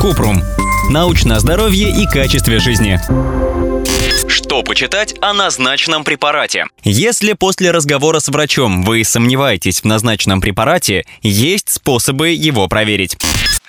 Купрум. Научное здоровье и качестве жизни. Что почитать о назначенном препарате? Если после разговора с врачом вы сомневаетесь в назначенном препарате, есть способы его проверить.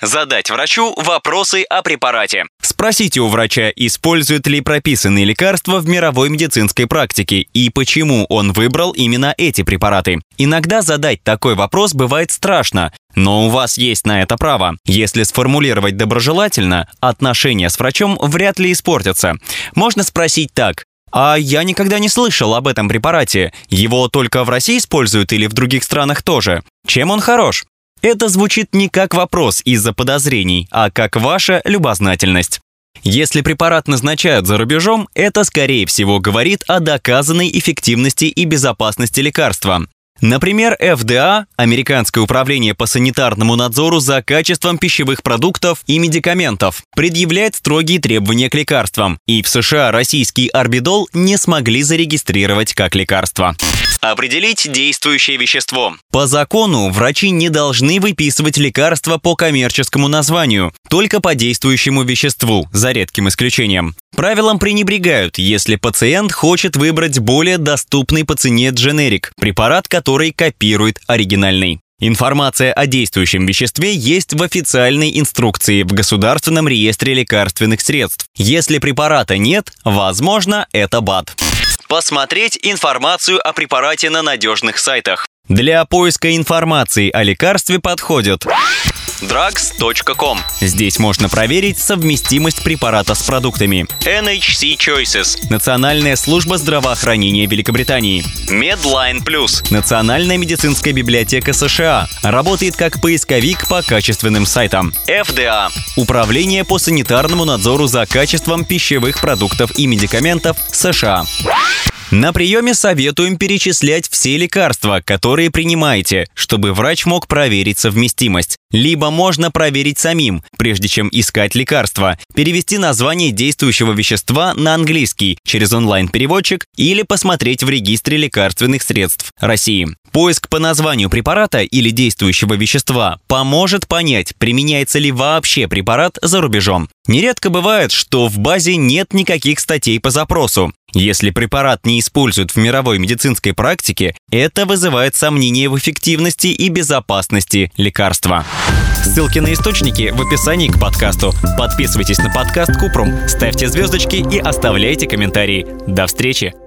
Задать врачу вопросы о препарате. Спросите у врача, использует ли прописанные лекарства в мировой медицинской практике и почему он выбрал именно эти препараты. Иногда задать такой вопрос бывает страшно, но у вас есть на это право. Если сформулировать доброжелательно, отношения с врачом вряд ли испортятся. Можно спросить так. А я никогда не слышал об этом препарате. Его только в России используют или в других странах тоже? Чем он хорош? Это звучит не как вопрос из-за подозрений, а как ваша любознательность. Если препарат назначают за рубежом, это, скорее всего, говорит о доказанной эффективности и безопасности лекарства. Например, FDA, Американское управление по санитарному надзору за качеством пищевых продуктов и медикаментов, предъявляет строгие требования к лекарствам, и в США российский орбидол не смогли зарегистрировать как лекарство. Определить действующее вещество. По закону врачи не должны выписывать лекарства по коммерческому названию, только по действующему веществу, за редким исключением. Правилам пренебрегают, если пациент хочет выбрать более доступный по цене дженерик, препарат, который копирует оригинальный. Информация о действующем веществе есть в официальной инструкции в Государственном реестре лекарственных средств. Если препарата нет, возможно, это БАД. Посмотреть информацию о препарате на надежных сайтах. Для поиска информации о лекарстве подходят drugs.com. Здесь можно проверить совместимость препарата с продуктами. NHC Choices. Национальная служба здравоохранения Великобритании. Medline Plus. Национальная медицинская библиотека США. Работает как поисковик по качественным сайтам. FDA. Управление по санитарному надзору за качеством пищевых продуктов и медикаментов США. На приеме советуем перечислять все лекарства, которые принимаете, чтобы врач мог проверить совместимость. Либо можно проверить самим, прежде чем искать лекарства, перевести название действующего вещества на английский через онлайн-переводчик или посмотреть в регистре лекарственных средств России. Поиск по названию препарата или действующего вещества поможет понять, применяется ли вообще препарат за рубежом. Нередко бывает, что в базе нет никаких статей по запросу. Если препарат не используют в мировой медицинской практике, это вызывает сомнения в эффективности и безопасности лекарства. Ссылки на источники в описании к подкасту. Подписывайтесь на подкаст Купрум, ставьте звездочки и оставляйте комментарии. До встречи!